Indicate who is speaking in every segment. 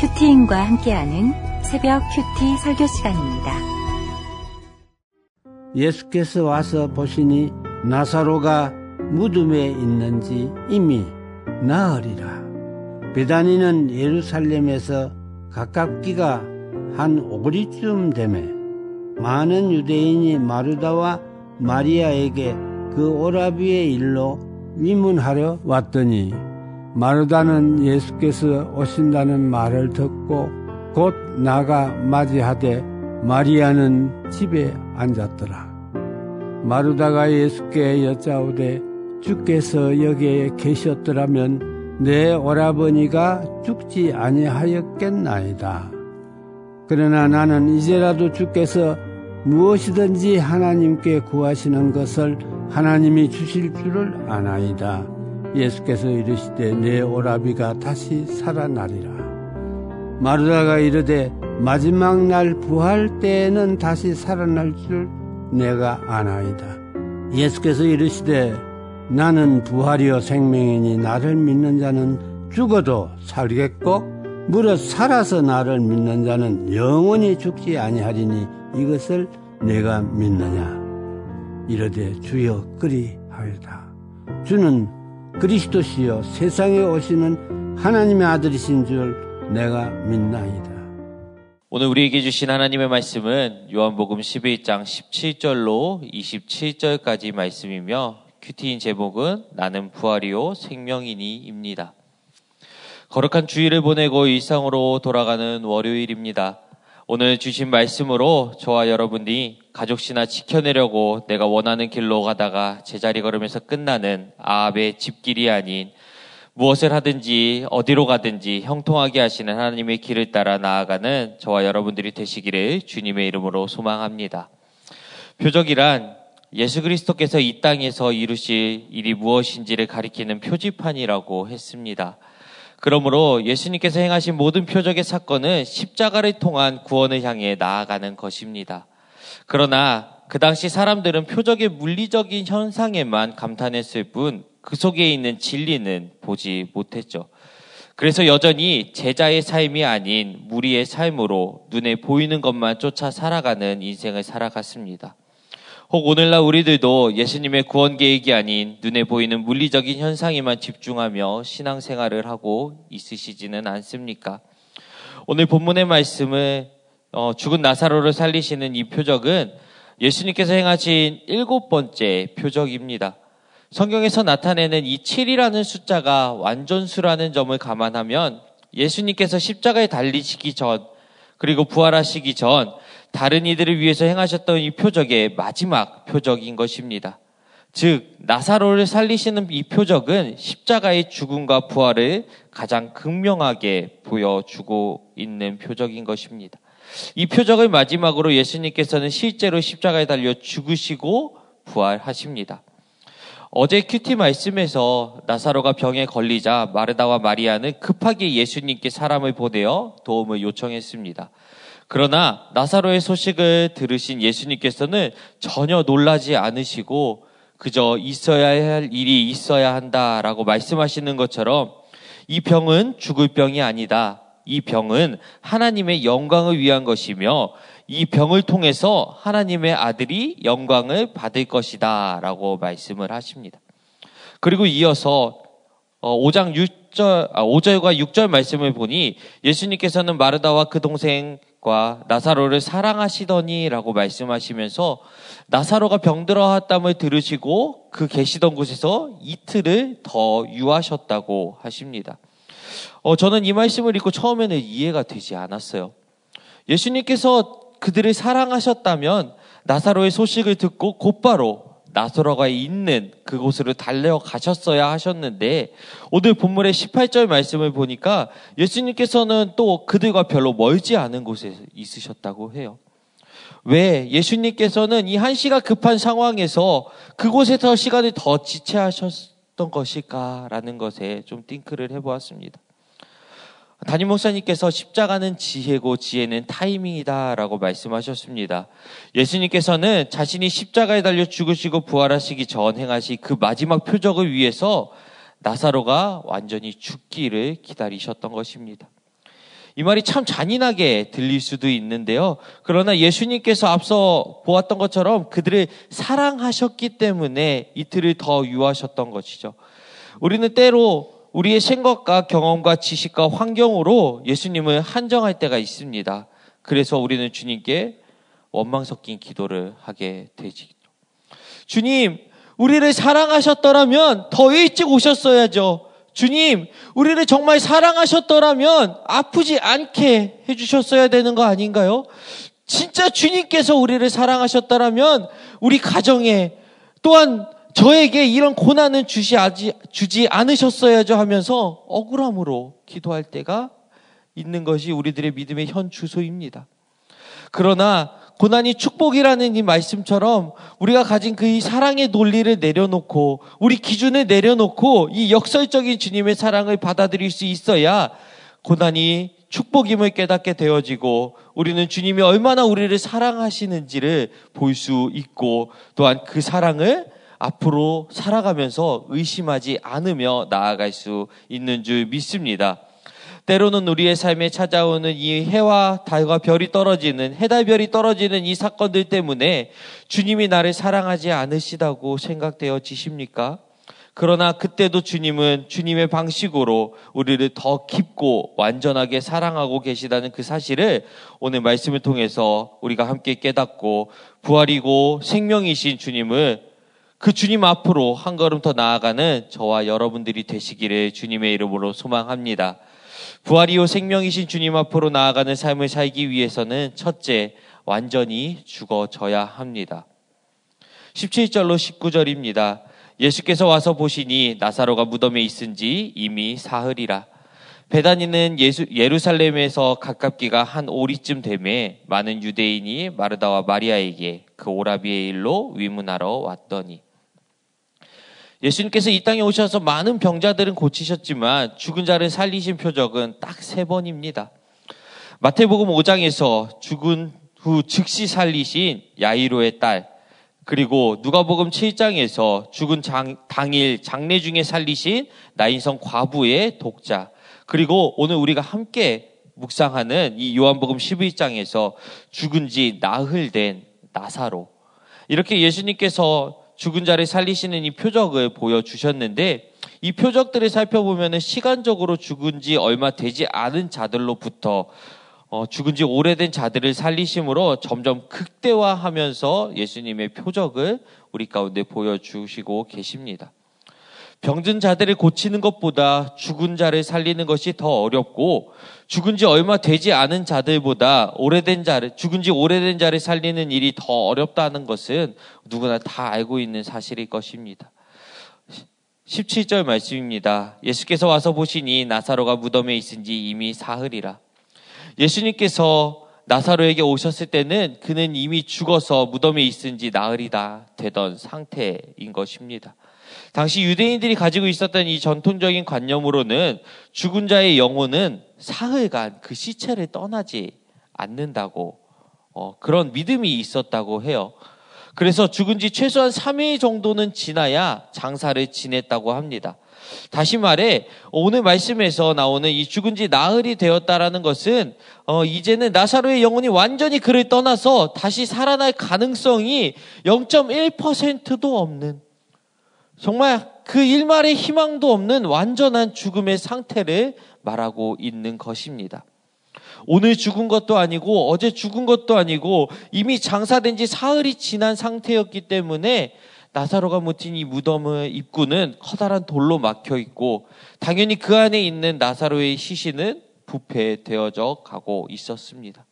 Speaker 1: 큐티인과 함께하는 새벽 큐티 설교 시간입니다.
Speaker 2: 예수께서 와서 보시니 나사로가 무덤에 있는지 이미 나으리라. 베다니는 예루살렘에서 가깝기가 한 오리쯤 되매 많은 유대인이 마르다와 마리아에게 그 오라비의 일로 위문하려 왔더니 마르다는 예수께서 오신다는 말을 듣고 곧 나가 맞이하되 마리아는 집에 앉았더라. 마르다가 예수께 여짜오되 주께서 여기에 계셨더라면 내 오라버니가 죽지 아니하였겠나이다. 그러나 나는 이제라도 주께서 무엇이든지 하나님께 구하시는 것을 하나님이 주실 줄을 아나이다. 예수께서 이르시되 내 오라비가 다시 살아나리라. 마르다가 이르되 마지막 날 부활 때에는 다시 살아날 줄 내가 아나이다. 예수께서 이르시되 나는 부활이요 생명이니 나를 믿는 자는 죽어도 살겠고 무릇 살아서 나를 믿는 자는 영원히 죽지 아니하리니 이것을 내가 믿느냐 이르되 주여 그리하여다 주는 그리스도시여 세상에 오시는 하나님의 아들이신 줄 내가 믿나이다
Speaker 3: 오늘 우리에게 주신 하나님의 말씀은 요한복음 11장 17절로 27절까지 말씀이며 큐티인 제목은 나는 부활이요 생명이니입니다. 거룩한 주일을 보내고 일상으로 돌아가는 월요일입니다. 오늘 주신 말씀으로 저와 여러분이 가족신화 지켜내려고 내가 원하는 길로 가다가 제자리 걸으면서 끝나는 아합의 집길이 아닌 무엇을 하든지 어디로 가든지 형통하게 하시는 하나님의 길을 따라 나아가는 저와 여러분들이 되시기를 주님의 이름으로 소망합니다. 표적이란 예수 그리스도께서 이 땅에서 이루실 일이 무엇인지를 가리키는 표지판이라고 했습니다. 그러므로 예수님께서 행하신 모든 표적의 사건은 십자가를 통한 구원을 향해 나아가는 것입니다. 그러나 그 당시 사람들은 표적의 물리적인 현상에만 감탄했을 뿐 그 속에 있는 진리는 보지 못했죠. 그래서 여전히 제자의 삶이 아닌 무리의 삶으로 눈에 보이는 것만 쫓아 살아가는 인생을 살아갔습니다. 혹 오늘날 우리들도 예수님의 구원 계획이 아닌 눈에 보이는 물리적인 현상에만 집중하며 신앙생활을 하고 있으시지는 않습니까? 오늘 본문의 말씀을 어, 죽은 나사로를 살리시는 이 표적은 예수님께서 행하신 일곱 번째 표적입니다. 성경에서 나타내는 이 7이라는 숫자가 완전수라는 점을 감안하면 예수님께서 십자가에 달리시기 전, 그리고 부활하시기 전, 다른 이들을 위해서 행하셨던 이 표적의 마지막 표적인 것입니다. 즉, 나사로를 살리시는 이 표적은 십자가의 죽음과 부활을 가장 극명하게 보여주고 있는 표적인 것입니다. 이 표적을 마지막으로 예수님께서는 실제로 십자가에 달려 죽으시고 부활하십니다. 어제 큐티 말씀에서 나사로가 병에 걸리자 마르다와 마리아는 급하게 예수님께 사람을 보내어 도움을 요청했습니다. 그러나 나사로의 소식을 들으신 예수님께서는 전혀 놀라지 않으시고 그저 있어야 할 일이 있어야 한다라고 말씀하시는 것처럼 이 병은 죽을 병이 아니다. 이 병은 하나님의 영광을 위한 것이며 이 병을 통해서 하나님의 아들이 영광을 받을 것이다. 라고 말씀을 하십니다. 그리고 이어서 5장 6절, 5절과 6절 말씀을 보니 예수님께서는 마르다와 그 동생 과 나사로를 사랑하시더니라고 말씀하시면서 나사로가 병들어왔담을 들으시고 그 계시던 곳에서 이틀을 더 유하셨다고 하십니다. 어, 저는 이 말씀을 읽고 처음에는 이해가 되지 않았어요. 예수님께서 그들을 사랑하셨다면 나사로의 소식을 듣고 곧바로 나사로가 있는 그곳으로 달려 가셨어야 하셨는데 오늘 본문의 18절 말씀을 보니까 예수님께서는 또 그들과 별로 멀지 않은 곳에 있으셨다고 해요. 왜 예수님께서는 이 한시가 급한 상황에서 그곳에서 시간을 더 지체하셨던 것일까라는 것에 좀 띵크를 해보았습니다. 담임 목사님께서 십자가는 지혜고 지혜는 타이밍이다라고 말씀하셨습니다. 예수님께서는 자신이 십자가에 달려 죽으시고 부활하시기 전 행하시 그 마지막 표적을 위해서 나사로가 완전히 죽기를 기다리셨던 것입니다. 이 말이 참 잔인하게 들릴 수도 있는데요. 그러나 예수님께서 앞서 보았던 것처럼 그들을 사랑하셨기 때문에 이틀을 더 유하셨던 것이죠. 우리는 때로 우리의 생각과 경험과 지식과 환경으로 예수님을 한정할 때가 있습니다. 그래서 우리는 주님께 원망 섞인 기도를 하게 되지. 주님, 우리를 사랑하셨더라면 더 일찍 오셨어야죠. 주님, 우리를 정말 사랑하셨더라면 아프지 않게 해주셨어야 되는 거 아닌가요? 진짜 주님께서 우리를 사랑하셨더라면 우리 가정에 또한 저에게 이런 고난은 주시, 주지 않으셨어야죠 하면서 억울함으로 기도할 때가 있는 것이 우리들의 믿음의 현 주소입니다. 그러나 고난이 축복이라는 이 말씀처럼 우리가 가진 그 이 사랑의 논리를 내려놓고 우리 기준을 내려놓고 이 역설적인 주님의 사랑을 받아들일 수 있어야 고난이 축복임을 깨닫게 되어지고 우리는 주님이 얼마나 우리를 사랑하시는지를 볼 수 있고 또한 그 사랑을 앞으로 살아가면서 의심하지 않으며 나아갈 수 있는 줄 믿습니다. 때로는 우리의 삶에 찾아오는 이 해와 달과 별이 떨어지는 해달별이 떨어지는 이 사건들 때문에 주님이 나를 사랑하지 않으시다고 생각되어지십니까? 그러나 그때도 주님은 주님의 방식으로 우리를 더 깊고 완전하게 사랑하고 계시다는 그 사실을 오늘 말씀을 통해서 우리가 함께 깨닫고 부활이고 생명이신 주님을 그 주님 앞으로 한 걸음 더 나아가는 저와 여러분들이 되시기를 주님의 이름으로 소망합니다. 부활이요 생명이신 주님 앞으로 나아가는 삶을 살기 위해서는 첫째, 완전히 죽어져야 합니다. 17절로 19절입니다. 예수께서 와서 보시니 나사로가 무덤에 있은 지 이미 사흘이라. 베다니는 예수, 예루살렘에서 가깝기가 한 오리쯤 되매 많은 유대인이 마르다와 마리아에게 그 오라비의 일로 위문하러 왔더니 예수님께서 이 땅에 오셔서 많은 병자들은 고치셨지만 죽은 자를 살리신 표적은 딱 세 번입니다. 마태복음 5장에서 죽은 후 즉시 살리신 야이로의 딸, 그리고 누가복음 7장에서 죽은 장, 당일 장례 중에 살리신 나인성 과부의 독자, 그리고 오늘 우리가 함께 묵상하는 이 요한복음 11장에서 죽은 지 나흘 된 나사로. 이렇게 예수님께서 죽은 자를 살리시는 이 표적을 보여주셨는데 이 표적들을 살펴보면 시간적으로 죽은 지 얼마 되지 않은 자들로부터 어, 죽은 지 오래된 자들을 살리심으로 점점 극대화하면서 예수님의 표적을 우리 가운데 보여주시고 계십니다. 병든 자들을 고치는 것보다 죽은 자를 살리는 것이 더 어렵고 죽은 지 얼마 되지 않은 자들보다 오래된 자를 죽은 지 오래된 자를 살리는 일이 더 어렵다는 것은 누구나 다 알고 있는 사실일 것입니다. 17절 말씀입니다. 예수께서 와서 보시니 나사로가 무덤에 있은 지 이미 사흘이라. 예수님께서 나사로에게 오셨을 때는 그는 이미 죽어서 무덤에 있은 지 나흘이다 되던 상태인 것입니다. 당시 유대인들이 가지고 있었던 이 전통적인 관념으로는 죽은 자의 영혼은 사흘간 그 시체를 떠나지 않는다고 어, 그런 믿음이 있었다고 해요. 그래서 죽은 지 최소한 3일 정도는 지나야 장사를 지냈다고 합니다. 다시 말해 오늘 말씀에서 나오는 이 죽은 지 나흘이 되었다라는 것은 어, 이제는 나사로의 영혼이 완전히 그를 떠나서 다시 살아날 가능성이 0.1%도 없는 정말 그 일말의 희망도 없는 완전한 죽음의 상태를 말하고 있는 것입니다. 오늘 죽은 것도 아니고 어제 죽은 것도 아니고 이미 장사된 지 사흘이 지난 상태였기 때문에 나사로가 묻힌 이 무덤의 입구는 커다란 돌로 막혀 있고 당연히 그 안에 있는 나사로의 시신은 부패되어져 가고 있었습니다.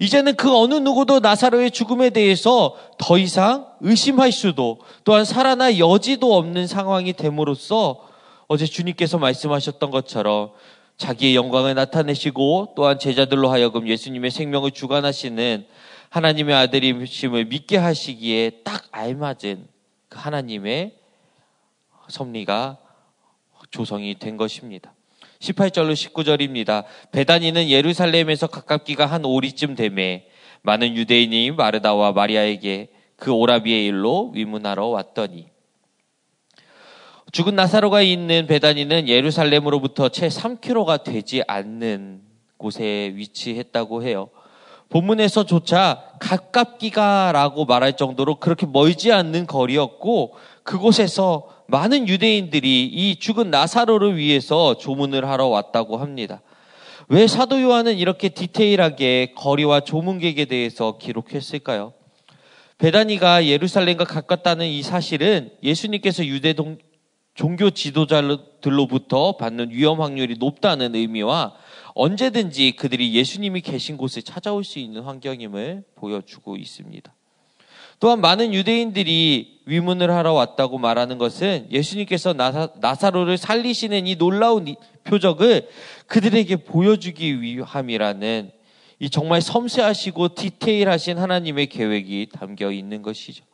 Speaker 3: 이제는 그 어느 누구도 나사로의 죽음에 대해서 더 이상 의심할 수도 또한 살아날 여지도 없는 상황이 됨으로써 어제 주님께서 말씀하셨던 것처럼 자기의 영광을 나타내시고 또한 제자들로 하여금 예수님의 생명을 주관하시는 하나님의 아들임심을 믿게 하시기에 딱 알맞은 그 하나님의 섭리가 조성이 된 것입니다. 18절로 19절입니다. 베다니는 예루살렘에서 가깝기가 한 오리쯤 되매 많은 유대인이 마르다와 마리아에게 그 오라비의 일로 위문하러 왔더니 죽은 나사로가 있는 베다니는 예루살렘으로부터 채 3km가 되지 않는 곳에 위치했다고 해요. 본문에서조차 가깝기가라고 말할 정도로 그렇게 멀지 않는 거리였고 그곳에서 많은 유대인들이 이 죽은 나사로를 위해서 조문을 하러 왔다고 합니다. 왜 사도 요한은 이렇게 디테일하게 거리와 조문객에 대해서 기록했을까요? 베다니가 예루살렘과 가깝다는 이 사실은 예수님께서 유대 동, 종교 지도자들로부터 받는 위험 확률이 높다는 의미와 언제든지 그들이 예수님이 계신 곳에 찾아올 수 있는 환경임을 보여주고 있습니다. 또한 많은 유대인들이 위문을 하러 왔다고 말하는 것은 예수님께서 나사, 나사 로를 살리시는 이 놀라운 표적을 그들에게 보여주기 위함이라는 이 정말 섬세하시고 디테일하신 하나님의 계획이 담겨 있는 것이죠.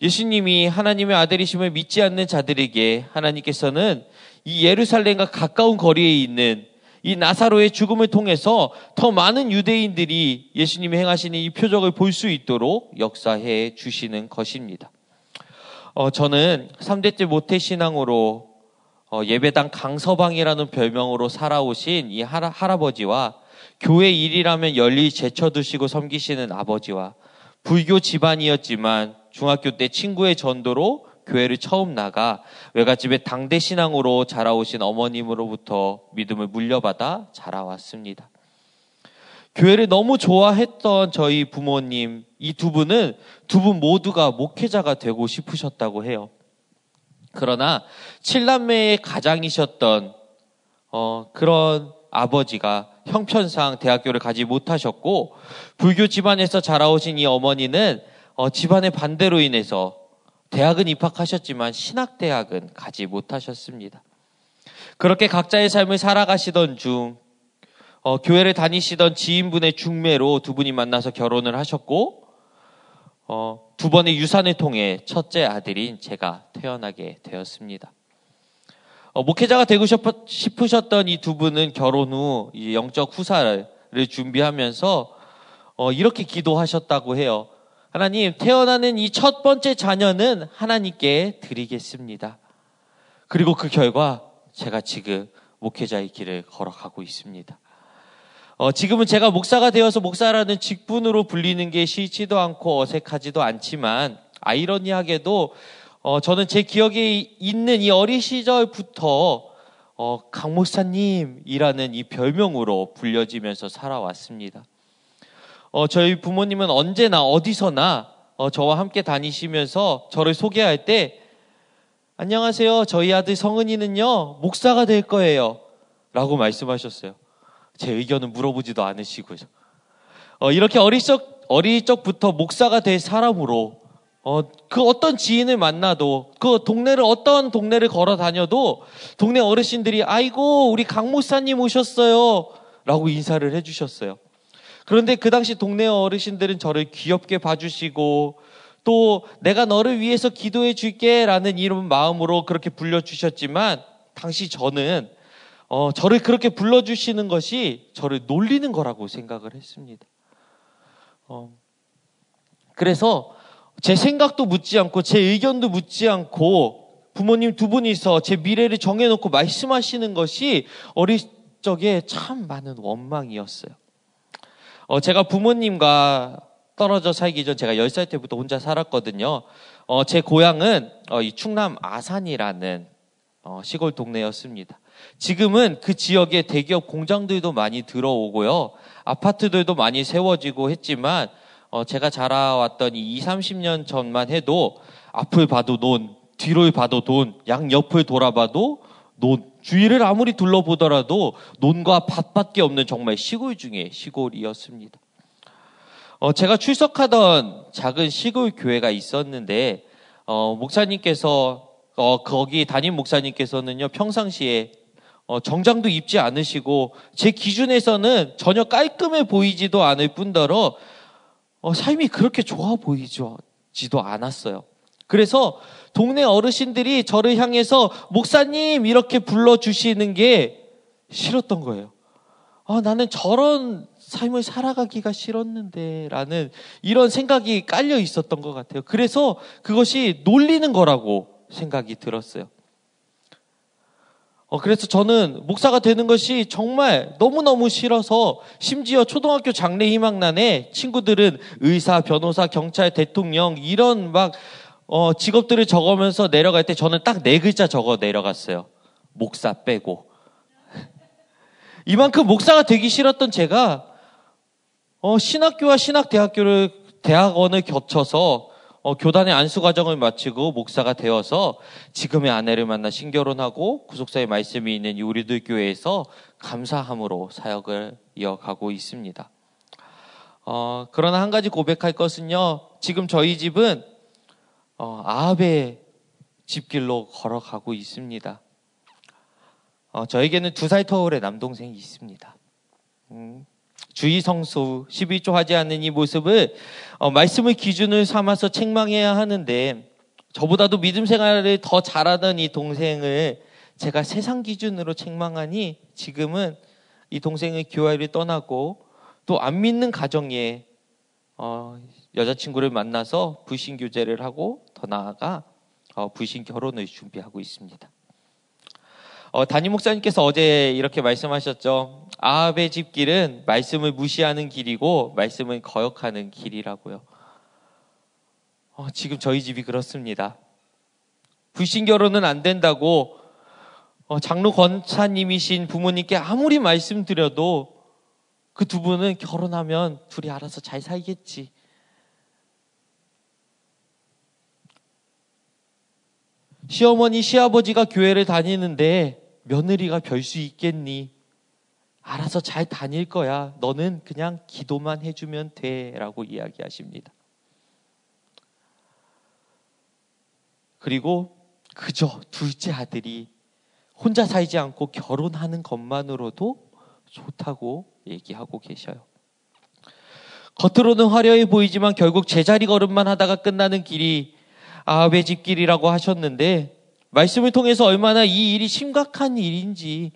Speaker 3: 예수님이 하나님의 아들이심을 믿지 않는 자들에게 하나님께서는 이 예루살렘과 가까운 거리에 있는 이 나사로의 죽음을 통해서 더 많은 유대인들이 예수님이 행하시는 이 표적을 볼 수 있도록 역사해 주시는 것입니다. 어, 저는 3대째 모태신앙으로 어, 예배당 강서방이라는 별명으로 살아오신 이 할아, 할아버지와 교회 일이라면 열리 제쳐두시고 섬기시는 아버지와 불교 집안이었지만 중학교 때 친구의 전도로 교회를 처음 나가 외갓집에 당대 신앙으로 자라오신 어머님으로부터 믿음을 물려받아 자라왔습니다. 교회를 너무 좋아했던 저희 부모님 이 두 분은 두 분 모두가 목회자가 되고 싶으셨다고 해요. 그러나 칠남매의 가장이셨던 어, 그런 아버지가 형편상 대학교를 가지 못하셨고 불교 집안에서 자라오신 이 어머니는 어, 집안의 반대로 인해서 대학은 입학하셨지만 신학대학은 가지 못하셨습니다. 그렇게 각자의 삶을 살아가시던 중 어, 교회를 다니시던 지인분의 중매로 두 분이 만나서 결혼을 하셨고 어, 두 번의 유산을 통해 첫째 아들인 제가 태어나게 되었습니다. 어, 목회자가 되고 싶으셨던 이 두 분은 결혼 후 영적 후사를 준비하면서 어, 이렇게 기도하셨다고 해요. 하나님, 태어나는 이 첫 번째 자녀는 하나님께 드리겠습니다. 그리고 그 결과 제가 지금 목회자의 길을 걸어가고 있습니다. 어, 지금은 제가 목사가 되어서 목사라는 직분으로 불리는 게 싫지도 않고 어색하지도 않지만 아이러니하게도 어, 저는 제 기억에 있는 이 어린 시절부터 어, 강 목사님이라는 이 별명으로 불려지면서 살아왔습니다. 어, 저희 부모님은 언제나 어디서나 어, 저와 함께 다니시면서 저를 소개할 때 안녕하세요. 저희 아들 성은이는요, 목사가 될 거예요. 라고 말씀하셨어요. 제 의견은 물어보지도 않으시고요. 어, 이렇게 어릴 적, 어릴 적부터 목사가 될 사람으로, 어, 그 어떤 지인을 만나도, 그 동네를, 어떤 동네를 걸어 다녀도, 동네 어르신들이, 아이고, 우리 강 목사님 오셨어요. 라고 인사를 해주셨어요. 그런데 그 당시 동네 어르신들은 저를 귀엽게 봐주시고 또 내가 너를 위해서 기도해 줄게 라는 이런 마음으로 그렇게 불러주셨지만 당시 저는 어, 저를 그렇게 불러주시는 것이 저를 놀리는 거라고 생각을 했습니다. 어, 그래서 제 생각도 묻지 않고 제 의견도 묻지 않고 부모님 두 분이서 제 미래를 정해놓고 말씀하시는 것이 어릴 적에 참 많은 원망이었어요. 어, 제가 부모님과 떨어져 살기 전 제가 10살 때부터 혼자 살았거든요. 어, 제 고향은 어, 이 충남 아산이라는 어, 시골 동네였습니다. 지금은 그 지역에 대기업 공장들도 많이 들어오고요. 아파트들도 많이 세워지고 했지만 어, 제가 자라왔던 이 20, 30년 전만 해도 앞을 봐도 논, 뒤를 봐도 돈, 양옆을 돌아봐도 논, 주위를 아무리 둘러보더라도 논과 밭밖에 없는 정말 시골 중에 시골이었습니다. 어, 제가 출석하던 작은 시골 교회가 있었는데, 어, 목사님께서, 어, 거기 담임 목사님께서는요, 평상시에 어, 정장도 입지 않으시고, 제 기준에서는 전혀 깔끔해 보이지도 않을 뿐더러, 어, 삶이 그렇게 좋아 보이지도 않았어요. 그래서 동네 어르신들이 저를 향해서 목사님 이렇게 불러주시는 게 싫었던 거예요. 아, 나는 저런 삶을 살아가기가 싫었는데 라는 이런 생각이 깔려 있었던 것 같아요. 그래서 그것이 놀리는 거라고 생각이 들었어요. 어, 그래서 저는 목사가 되는 것이 정말 너무너무 싫어서 심지어 초등학교 장례 희망란에 친구들은 의사, 변호사, 경찰, 대통령 이런 막 어, 직업들을 적으면서 내려갈 때 저는 딱 네 글자 적어 내려갔어요. 목사 빼고. 이만큼 목사가 되기 싫었던 제가 어, 신학교와 신학대학교를 대학원을 겹쳐서 어, 교단의 안수 과정을 마치고 목사가 되어서 지금의 아내를 만나 신결혼하고 구속사의 말씀이 있는 이 우리들 교회에서 감사함으로 사역을 이어가고 있습니다. 어, 그러나 한 가지 고백할 것은요. 지금 저희 집은 어, 아합의 집길로 걸어가고 있습니다. 어, 저에게는 두 살 터울의 남동생이 있습니다. 음, 주의 성수 11조 하지 않는 이 모습을 어, 말씀을 기준을 삼아서 책망해야 하는데 저보다도 믿음 생활을 더 잘하던 이 동생을 제가 세상 기준으로 책망하니 지금은 이 동생의 교회를 떠나고 또 안 믿는 가정에 어, 여자친구를 만나서 불신 교제를 하고 더 나아가 어, 불신 결혼을 준비하고 있습니다. 어, 담임 목사님께서 어제 이렇게 말씀하셨죠. 아합의 집길은 말씀을 무시하는 길이고 말씀을 거역하는 길이라고요. 어, 지금 저희 집이 그렇습니다. 불신 결혼은 안 된다고 어, 장로 권사님이신 부모님께 아무리 말씀드려도 그 두 분은 결혼하면 둘이 알아서 잘 살겠지. 시어머니, 시아버지가 교회를 다니는데 며느리가 별 수 있겠니? 알아서 잘 다닐 거야. 너는 그냥 기도만 해주면 돼. 라고 이야기하십니다. 그리고 그저 둘째 아들이 혼자 살지 않고 결혼하는 것만으로도 좋다고 얘기하고 계셔요. 겉으로는 화려해 보이지만 결국 제자리 걸음만 하다가 끝나는 길이 아합의 집길이라고 하셨는데 말씀을 통해서 얼마나 이 일이 심각한 일인지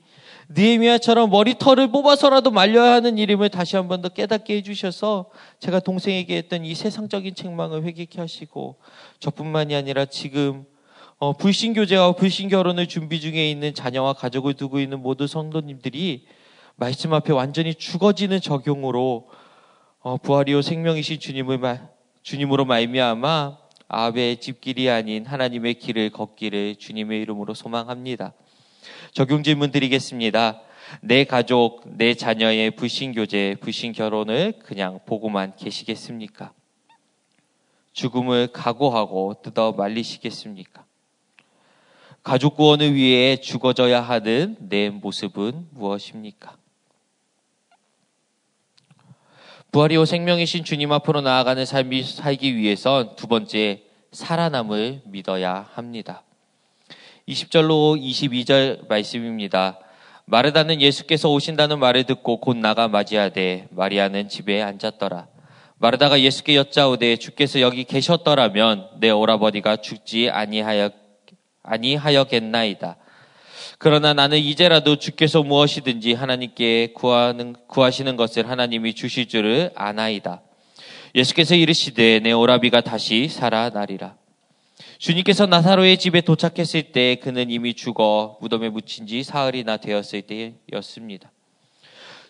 Speaker 3: 느헤미야처럼 머리털을 뽑아서라도 말려야 하는 일임을 다시 한 번 더 깨닫게 해주셔서 제가 동생에게 했던 이 세상적인 책망을 회개케 하시고 저뿐만이 아니라 지금 어, 불신 교제와 불신 결혼을 준비 중에 있는 자녀와 가족을 두고 있는 모든 성도님들이 말씀 앞에 완전히 죽어지는 적용으로 어, 부활이요 생명이신 주님을 주님으로 말미암아 아베의 집길이 아닌 하나님의 길을 걷기를 주님의 이름으로 소망합니다. 적용 질문 드리겠습니다. 내 가족, 내 자녀의 불신 교제, 불신 결혼을 그냥 보고만 계시겠습니까? 죽음을 각오하고 뜯어 말리시겠습니까? 가족 구원을 위해 죽어져야 하는 내 모습은 무엇입니까? 부활이오 생명이신 주님 앞으로 나아가는 삶이 살기 위해선 두 번째 살아남을 믿어야 합니다. 20절로 22절 말씀입니다. 마르다는 예수께서 오신다는 말을 듣고 곧 나가 맞이하되 마리아는 집에 앉았더라. 마르다가 예수께 여짜오되 주께서 여기 계셨더라면 내 오라버니가 죽지 아니하여 아니하여겠나이다. 그러나 나는 이제라도 주께서 무엇이든지 하나님께 구하는, 구하시는 것을 하나님이 주실 줄을 아나이다. 예수께서 이르시되 내 오라비가 다시 살아나리라. 주님께서 나사로의 집에 도착했을 때 그는 이미 죽어 무덤에 묻힌 지 사흘이나 되었을 때였습니다.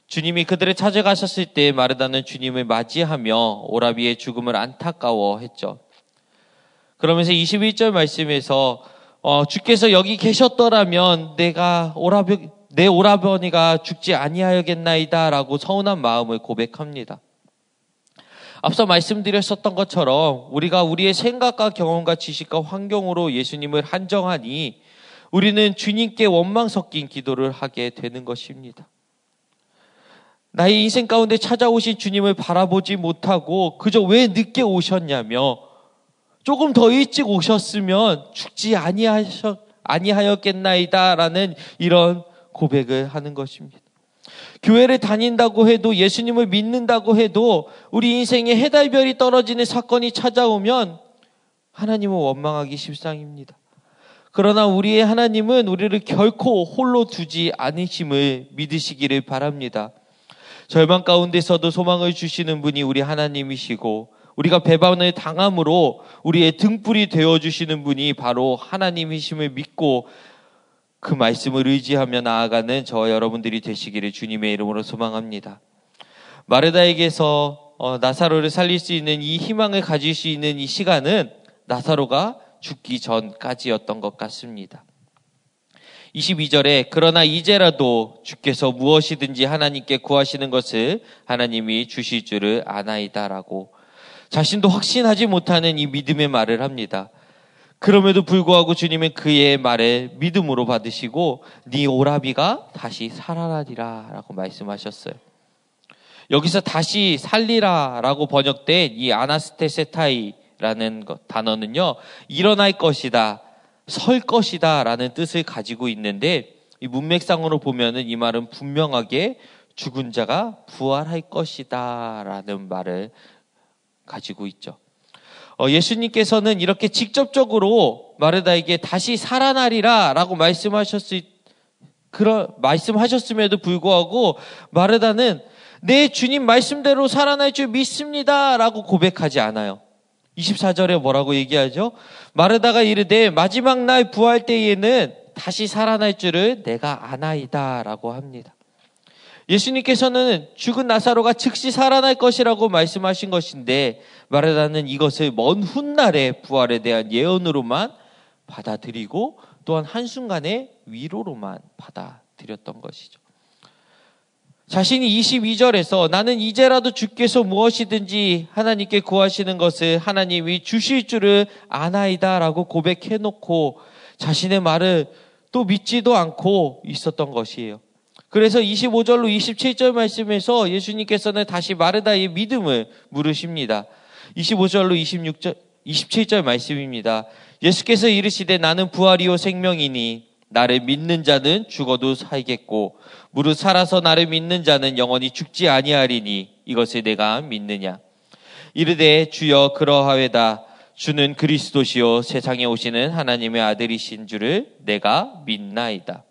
Speaker 3: 주님이 그들을 찾아가셨을 때 마르다는 주님을 맞이하며 오라비의 죽음을 안타까워했죠. 그러면서 21절 말씀에서 어, 주께서 여기 계셨더라면 내가 오라비, 내 오라버니가 죽지 아니하여겠나이다라고 서운한 마음을 고백합니다. 앞서 말씀드렸었던 것처럼 우리가 우리의 생각과 경험과 지식과 환경으로 예수님을 한정하니 우리는 주님께 원망 섞인 기도를 하게 되는 것입니다. 나의 인생 가운데 찾아오신 주님을 바라보지 못하고 그저 왜 늦게 오셨냐며 조금 더 일찍 오셨으면 죽지 아니하셨, 아니하였겠나이다라는 이런 고백을 하는 것입니다. 교회를 다닌다고 해도 예수님을 믿는다고 해도 우리 인생에 해달별이 떨어지는 사건이 찾아오면 하나님은 원망하기 십상입니다. 그러나 우리의 하나님은 우리를 결코 홀로 두지 않으심을 믿으시기를 바랍니다. 절망 가운데서도 소망을 주시는 분이 우리 하나님이시고 우리가 배반을 당함으로 우리의 등불이 되어 주시는 분이 바로 하나님이심을 믿고 그 말씀을 의지하며 나아가는 저와 여러분들이 되시기를 주님의 이름으로 소망합니다. 마르다에게서 어, 나사로를 살릴 수 있는 이 희망을 가질 수 있는 이 시간은 나사로가 죽기 전까지였던 것 같습니다. 22절에 그러나 이제라도 주께서 무엇이든지 하나님께 구하시는 것을 하나님이 주실 줄을 아나이다라고 자신도 확신하지 못하는 이 믿음의 말을 합니다. 그럼에도 불구하고 주님은 그의 말을 믿음으로 받으시고 네 오라비가 다시 살아나리라라고 말씀하셨어요. 여기서 다시 살리라라고 번역된 이 아나스테세타이라는 단어는요 일어날 것이다, 설 것이다라는 뜻을 가지고 있는데 이 문맥상으로 보면은 이 말은 분명하게 죽은 자가 부활할 것이다라는 말을 가지고 있죠. 어, 예수님께서는 이렇게 직접적으로 마르다에게 다시 살아나리라 라고 말씀하셨을, 그런, 말씀하셨음에도 불구하고 마르다는 내 주님 말씀대로 살아날 줄 믿습니다 라고 고백하지 않아요. 24절에 뭐라고 얘기하죠? 마르다가 이르되 마지막 날 부활 때에는 다시 살아날 줄을 내가 아나이다 라고 합니다. 예수님께서는 죽은 나사로가 즉시 살아날 것이라고 말씀하신 것인데 마르다는 이것을 먼 훗날의 부활에 대한 예언으로만 받아들이고 또한 한순간의 위로로만 받아들였던 것이죠. 자신이 22절에서 나는 이제라도 주께서 무엇이든지 하나님께 구하시는 것을 하나님이 주실 줄을 아나이다 라고 고백해 놓고 자신의 말을 또 믿지도 않고 있었던 것이에요. 그래서 25절로 27절 말씀에서 예수님께서는 다시 마르다의 믿음을 물으십니다. 25절로 26절, 27절 말씀입니다. 예수께서 이르시되 나는 부활이요 생명이니 나를 믿는 자는 죽어도 살겠고 무릇 살아서 나를 믿는 자는 영원히 죽지 아니하리니 이것을 내가 믿느냐 이르되 주여 그러하외다 주는 그리스도시요 세상에 오시는 하나님의 아들이신 줄을 내가 믿나이다.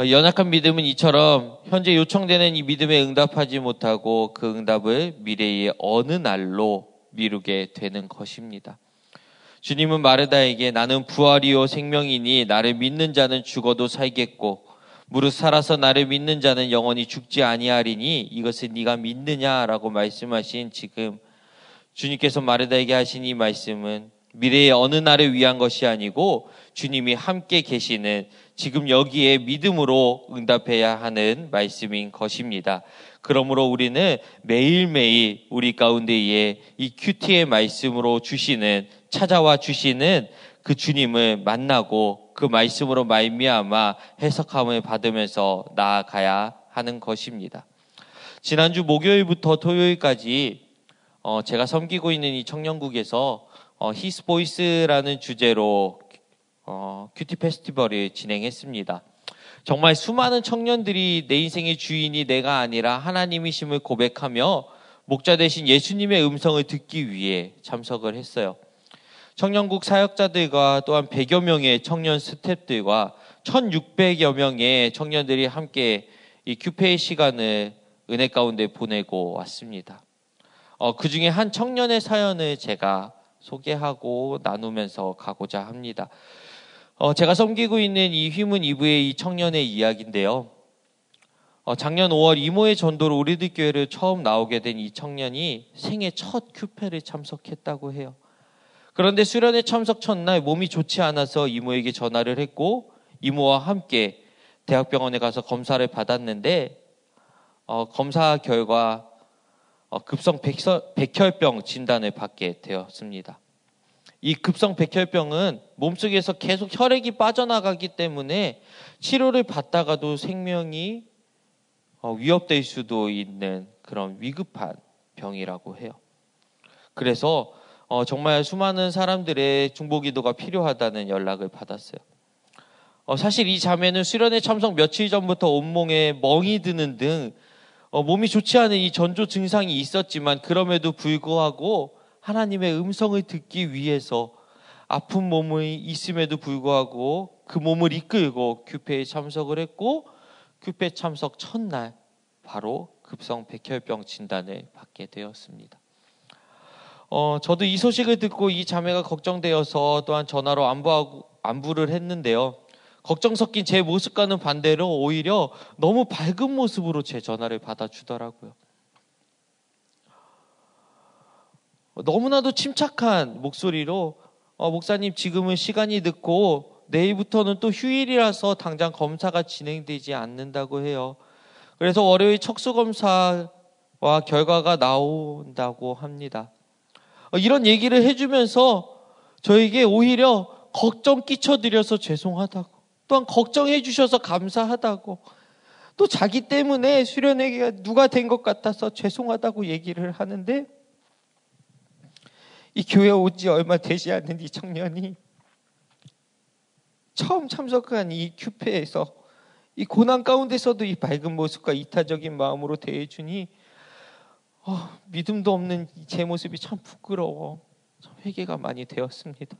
Speaker 3: 어, 연약한 믿음은 이처럼 현재 요청되는 이 믿음에 응답하지 못하고 그 응답을 미래의 어느 날로 미루게 되는 것입니다. 주님은 마르다에게 나는 부활이요 생명이니 나를 믿는 자는 죽어도 살겠고 무릇 살아서 나를 믿는 자는 영원히 죽지 아니하리니 이것을 네가 믿느냐라고 말씀하신 지금 주님께서 마르다에게 하신 이 말씀은 미래의 어느 날을 위한 것이 아니고 주님이 함께 계시는 지금 여기에 믿음으로 응답해야 하는 말씀인 것입니다. 그러므로 우리는 매일매일 우리 가운데에 이 큐티의 말씀으로 주시는 찾아와 주시는 그 주님을 만나고 그 말씀으로 말미암아 해석함을 받으면서 나아가야 하는 것입니다. 지난주 목요일부터 토요일까지 어 제가 섬기고 있는 이 청년국에서 어 His Voice라는 주제로 어, QT 페스티벌을 진행했습니다. 정말 수많은 청년들이 내 인생의 주인이 내가 아니라 하나님이심을 고백하며 목자 되신 예수님의 음성을 듣기 위해 참석을 했어요. 청년국 사역자들과 또한 100여 명의 청년 스탭들과 1600여 명의 청년들이 함께 이 큐페의 시간을 은혜 가운데 보내고 왔습니다. 어, 그 중에 한 청년의 사연을 제가 소개하고 나누면서 가고자 합니다. 어, 제가 섬기고 있는 이 휘문 이브의 이 청년의 이야기인데요. 어, 작년 5월 이모의 전도로 우리들 교회를 처음 나오게 된 이 청년이 생애 첫 큐페를 참석했다고 해요. 그런데 수련회 참석 첫날 몸이 좋지 않아서 이모에게 전화를 했고 이모와 함께 대학병원에 가서 검사를 받았는데 어, 검사 결과 어, 급성 백혈병 진단을 받게 되었습니다. 이 급성 백혈병은 몸속에서 계속 혈액이 빠져나가기 때문에 치료를 받다가도 생명이 어, 위협될 수도 있는 그런 위급한 병이라고 해요. 그래서 어, 정말 수많은 사람들의 중보기도가 필요하다는 연락을 받았어요. 어, 사실 이 자매는 수련회 참석 며칠 전부터 온몸에 멍이 드는 등 몸이 좋지 않은 이 전조 증상이 있었지만 그럼에도 불구하고 하나님의 음성을 듣기 위해서 아픈 몸이 있음에도 불구하고 그 몸을 이끌고 규페에 참석을 했고 규페 참석 첫날 바로 급성 백혈병 진단을 받게 되었습니다. 어, 저도 이 소식을 듣고 이 자매가 걱정되어서 또한 전화로 안부하고 안부를 했는데요. 걱정 섞인 제 모습과는 반대로 오히려 너무 밝은 모습으로 제 전화를 받아주더라고요. 너무나도 침착한 목소리로 어, 목사님 지금은 시간이 늦고 내일부터는 또 휴일이라서 당장 검사가 진행되지 않는다고 해요. 그래서 월요일 척수 검사와 결과가 나온다고 합니다. 어, 이런 얘기를 해주면서 저에게 오히려 걱정 끼쳐드려서 죄송하다고, 또한 걱정해 주셔서 감사하다고, 또 자기 때문에 수련회가 누가 된 것 같아서 죄송하다고 얘기를 하는데, 이 교회 오지 얼마 되지 않는 이 청년이 처음 참석한 이 큐페에서 이 고난 가운데서도 이 밝은 모습과 이타적인 마음으로 대해주니 어, 믿음도 없는 제 모습이 참 부끄러워. 참 회개가 많이 되었습니다.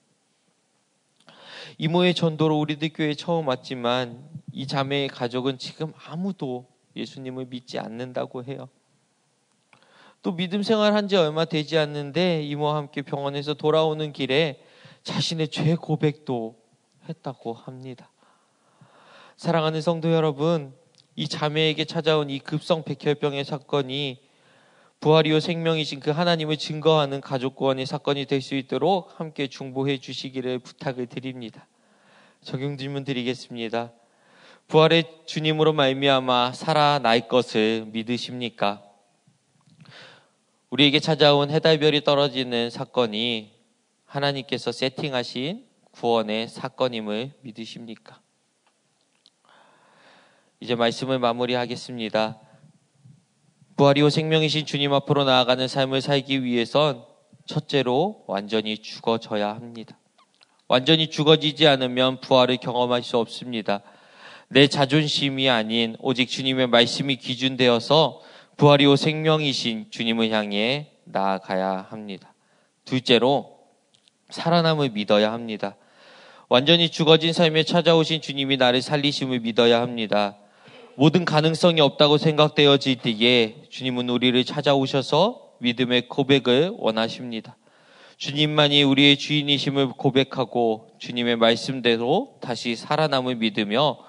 Speaker 3: 이모의 전도로 우리들 교회 처음 왔지만 이 자매의 가족은 지금 아무도 예수님을 믿지 않는다고 해요. 또 믿음 생활 한 지 얼마 되지 않는데 이모와 함께 병원에서 돌아오는 길에 자신의 죄 고백도 했다고 합니다. 사랑하는 성도 여러분, 이 자매에게 찾아온 이 급성 백혈병의 사건이 부활이요 생명이신 그 하나님을 증거하는 가족 구원의 사건이 될 수 있도록 함께 중보해 주시기를 부탁을 드립니다. 적용 질문 드리겠습니다. 부활의 주님으로 말미암아 살아날 것을 믿으십니까? 우리에게 찾아온 해달별이 떨어지는 사건이 하나님께서 세팅하신 구원의 사건임을 믿으십니까? 이제 말씀을 마무리하겠습니다. 부활이요 생명이신 주님 앞으로 나아가는 삶을 살기 위해선 첫째로 완전히 죽어져야 합니다. 완전히 죽어지지 않으면 부활을 경험할 수 없습니다. 내 자존심이 아닌 오직 주님의 말씀이 기준되어서 부활이요 생명이신 주님을 향해 나아가야 합니다. 둘째로 살아남을 믿어야 합니다. 완전히 죽어진 삶에 찾아오신 주님이 나를 살리심을 믿어야 합니다. 모든 가능성이 없다고 생각되어질 때에 주님은 우리를 찾아오셔서 믿음의 고백을 원하십니다. 주님만이 우리의 주인이심을 고백하고 주님의 말씀대로 다시 살아남을 믿으며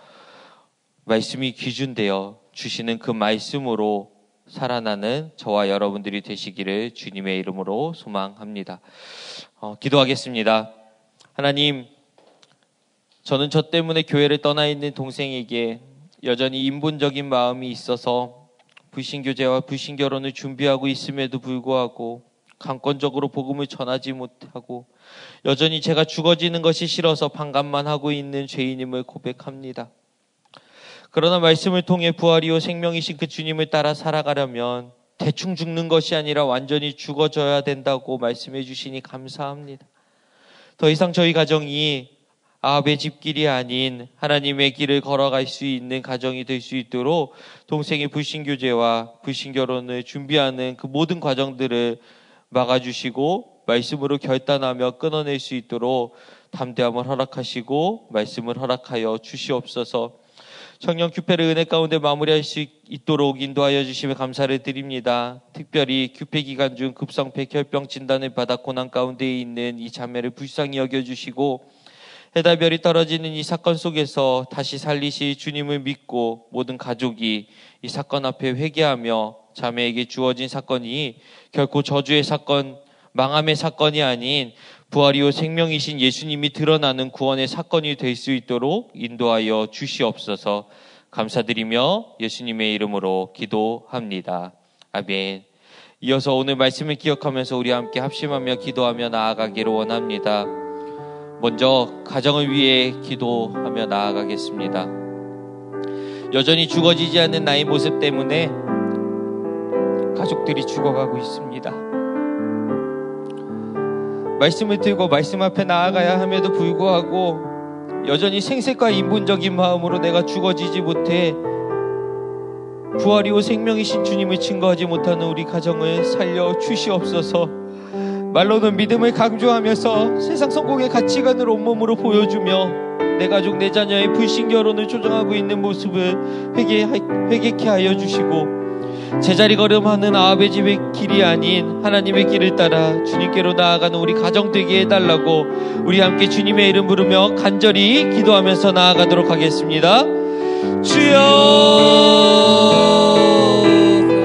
Speaker 3: 말씀이 기준되어 주시는 그 말씀으로 살아나는 저와 여러분들이 되시기를 주님의 이름으로 소망합니다. 어, 기도하겠습니다. 하나님, 저는 저 때문에 교회를 떠나 있는 동생에게 여전히 인본적인 마음이 있어서 불신교제와 불신결혼을 준비하고 있음에도 불구하고 강권적으로 복음을 전하지 못하고 여전히 제가 죽어지는 것이 싫어서 반감만 하고 있는 죄인임을 고백합니다. 그러나 말씀을 통해 부활이요 생명이신 그 주님을 따라 살아가려면 대충 죽는 것이 아니라 완전히 죽어져야 된다고 말씀해 주시니 감사합니다. 더 이상 저희 가정이 아합의 집길이 아닌 하나님의 길을 걸어갈 수 있는 가정이 될 수 있도록 동생의 불신교제와 불신결혼을 준비하는 그 모든 과정들을 막아주시고 말씀으로 결단하며 끊어낼 수 있도록 담대함을 허락하시고 말씀을 허락하여 주시옵소서 청년 규패를 은혜 가운데 마무리할 수 있도록 인도하여 주시며 감사를 드립니다. 특별히 규패 기간 중 급성 백혈병 진단을 받아 고난 가운데 있는 이 자매를 불쌍히 여겨주시고 해달별이 떨어지는 이 사건 속에서 다시 살리시 주님을 믿고 모든 가족이 이 사건 앞에 회개하며 자매에게 주어진 사건이 결코 저주의 사건, 망함의 사건이 아닌 부활이요 생명이신 예수님이 드러나는 구원의 사건이 될 수 있도록 인도하여 주시옵소서 감사드리며 예수님의 이름으로 기도합니다. 아멘. 이어서 오늘 말씀을 기억하면서 우리 함께 합심하며 기도하며 나아가기를 원합니다. 먼저 가정을 위해 기도하며 나아가겠습니다. 여전히 죽어지지 않는 나의 모습 때문에 가족들이 죽어가고 있습니다. 말씀을 들고 말씀 앞에 나아가야 함에도 불구하고 여전히 생색과 인본적인 마음으로 내가 죽어지지 못해 부활이오 생명이신 주님을 증거하지 못하는 우리 가정을 살려 주시옵소서. 말로는 믿음을 강조하면서 세상 성공의 가치관을 온몸으로 보여주며 내 가족, 내 자녀의 불신 결혼을 조정하고 있는 모습을 회개, 회개케 하여 주시고 제자리 걸음하는 아합의 집의 길이 아닌 하나님의 길을 따라 주님께로 나아가는 우리 가정 되게 해달라고 우리 함께 주님의 이름 부르며 간절히 기도하면서 나아가도록 하겠습니다. 주여!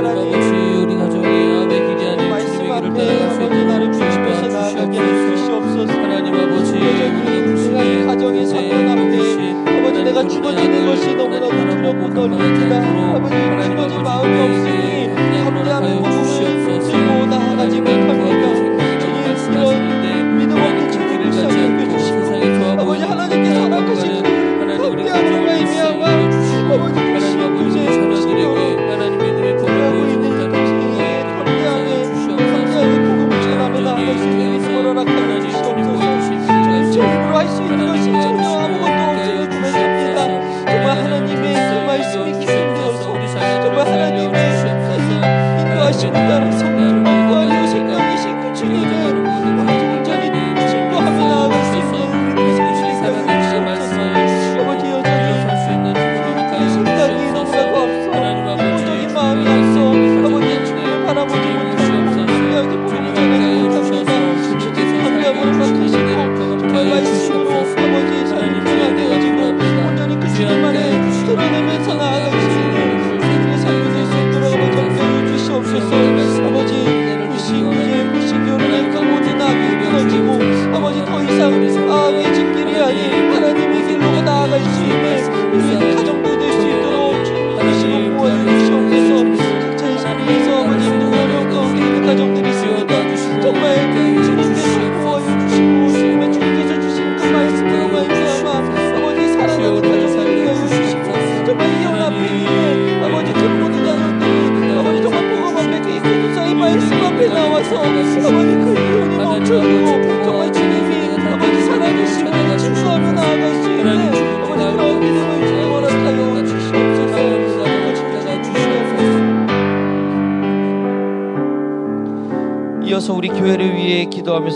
Speaker 4: 아버지 우리 가정이 아베 길이 아닌
Speaker 5: 말씀
Speaker 4: 주님의
Speaker 5: 앞에
Speaker 4: 길을 따라
Speaker 5: 아버지 나를 주님께서 나아가게 해 주시옵소서.
Speaker 4: 하나님 아버지
Speaker 5: 여전히 가정의 사건 앞에 아버지 내가 죽어지는 것이 너무나도 두렵고 떨립니다. 아버지 죽어질 마음이 없으니 담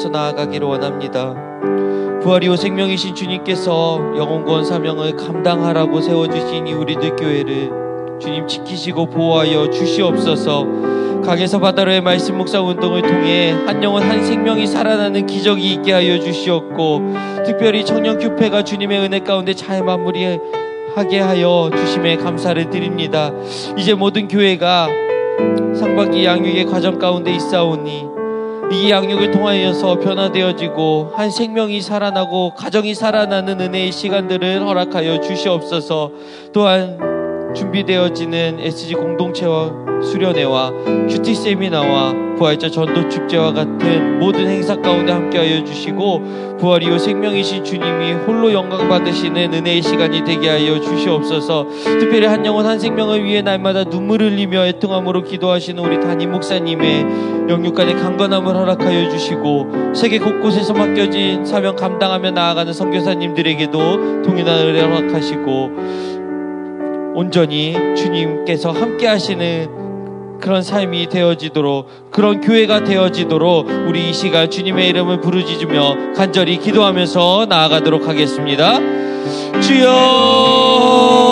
Speaker 3: 기도하면서 나아가기를 원합니다. 부활이오 생명이신 주님께서 영혼구원 사명을 감당하라고 세워주신 이 우리들 교회를 주님 지키시고 보호하여 주시옵소서 강에서 바다로의 말씀 묵상 운동을 통해 한 영혼 한 생명이 살아나는 기적이 있게 하여 주시옵고 특별히 청년 교회가 주님의 은혜 가운데 잘 마무리하게 하여 주심에 감사를 드립니다. 이제 모든 교회가 상반기 양육의 과정 가운데 있사오니 이 양육을 통하여서 변화되어지고 한 생명이 살아나고 가정이 살아나는 은혜의 시간들을 허락하여 주시옵소서. 또한 준비되어지는 SG 공동체와 수련회와 큐티 세미나와 부활절 전도 축제와 같은 모든 행사 가운데 함께하여 주시고 부활 이후 생명이신 주님이 홀로 영광 받으시는 은혜의 시간이 되게 하여 주시옵소서. 특별히 한 영혼 한 생명을 위해 날마다 눈물을 흘리며 애통함으로 기도하시는 우리 담임 목사님의 영육간의 강건함을 허락하여 주시고 세계 곳곳에서 맡겨진 사명 감당하며 나아가는 선교사님들에게도 동일한 은혜 허락하시고 온전히 주님께서 함께 하시는 그런 삶이 되어지도록 그런 교회가 되어지도록 우리 이 시간 주님의 이름을 부르짖으며 간절히 기도하면서 나아가도록 하겠습니다. 주여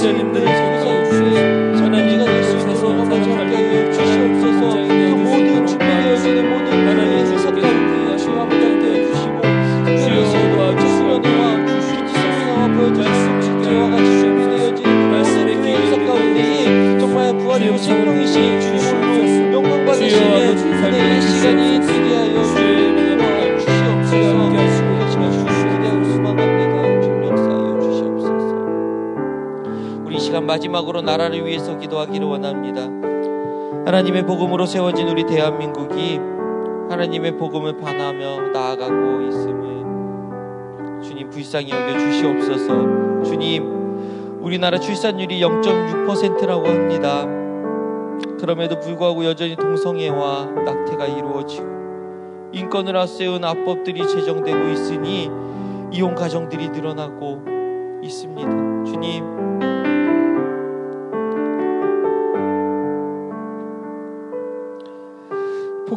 Speaker 3: blessed name that is 기도하기를 원합니다. 하나님의 복음으로 세워진 우리 대한민국이 하나님의 복음을 반하며 나아가고 있음을 주님 불쌍히 여겨 주시옵소서. 주님, 우리나라 출산율이 0.6%라고 합니다. 그럼에도 불구하고 여전히 동성애와 낙태가 이루어지고 인권을 앞세운 압법들이 제정되고 있으니 이혼 가정들이 늘어나고 있습니다. 주님,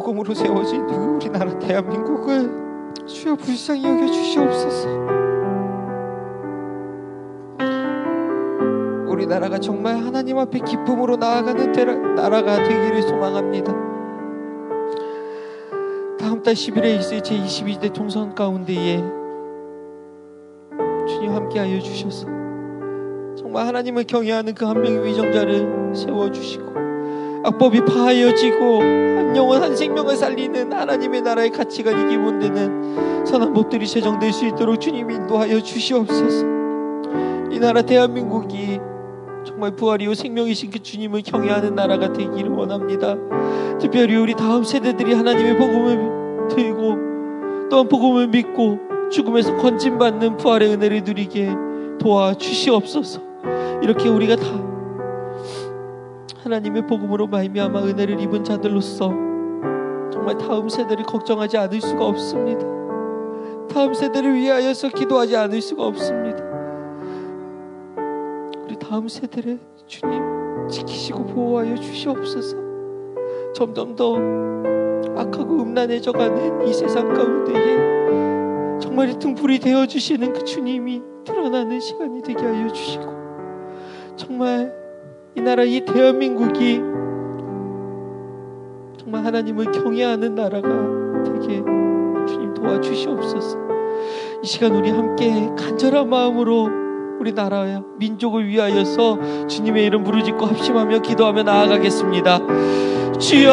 Speaker 3: 복음으로 세워진 우리나라 대한민국을 주여 불쌍히 여겨 주시옵소서. 우리나라가 정말 하나님 앞에 기쁨으로 나아가는 대라, 나라가 되기를 소망합니다. 다음 달 10일에 있을 제22대 총선 가운데에 주님 함께하여 주셔서 정말 하나님을 경외하는 그 한 명의 위정자를 세워주시고 악법이 파하여지고 한 영혼 한 생명을 살리는 하나님의 나라의 가치관이 기본되는 선한 법들이 제정될 수 있도록 주님 인도하여 주시옵소서 이 나라 대한민국이 정말 부활이요 생명이신 그 주님을 경외하는 나라가 되기를 원합니다. 특별히 우리 다음 세대들이 하나님의 복음을 들고 또한 복음을 믿고 죽음에서 건진받는 부활의 은혜를 누리게 도와 주시옵소서. 이렇게 우리가 다 하나님의 복음으로 말미암아 은혜를 입은 자들로서 정말 다음 세대를 걱정하지 않을 수가 없습니다. 다음 세대를 위하여서 기도하지 않을 수가 없습니다. 우리 다음 세대를 주님 지키시고 보호하여 주시옵소서. 점점 더 악하고 음란해져가는 이 세상 가운데에 정말 등불이 되어 주시는 그 주님이 드러나는 시간이 되게 하여 주시고 정말 이 나라 이 대한민국이 정말 하나님을 경외하는 나라가 되게 주님 도와주시옵소서. 이 시간 우리 함께 간절한 마음으로 우리 나라와 민족을 위하여서 주님의 이름 부르짖고 합심하며 기도하며 나아가겠습니다. 주여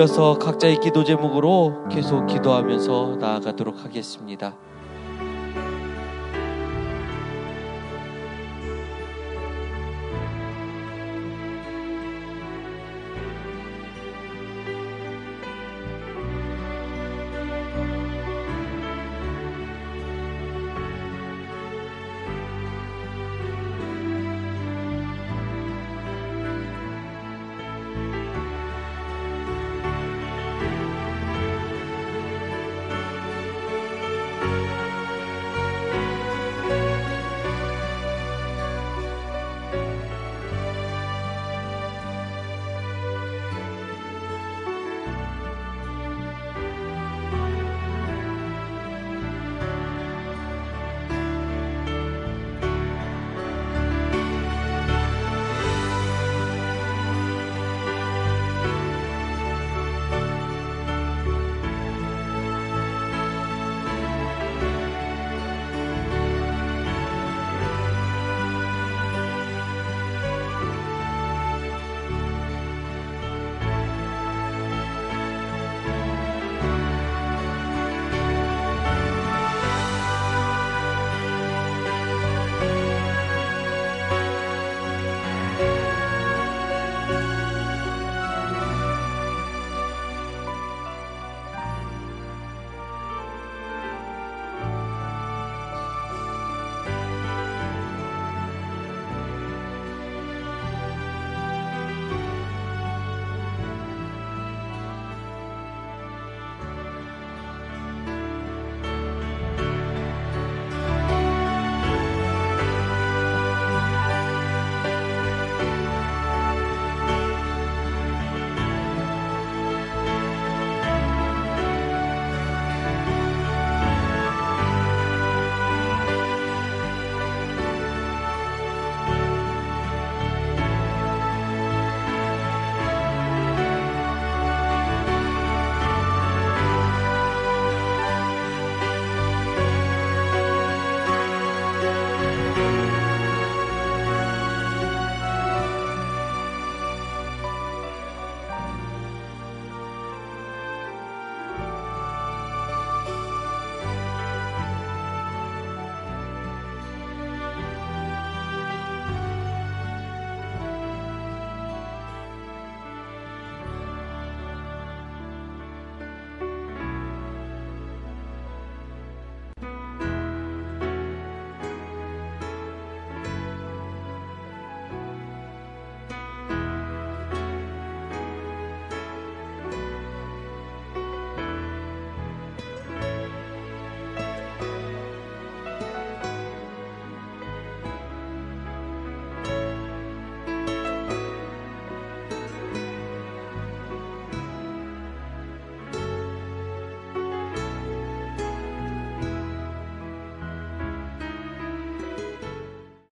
Speaker 5: 이어서 각자의 기도 제목으로 계속 기도하면서 나아가도록 하겠습니다.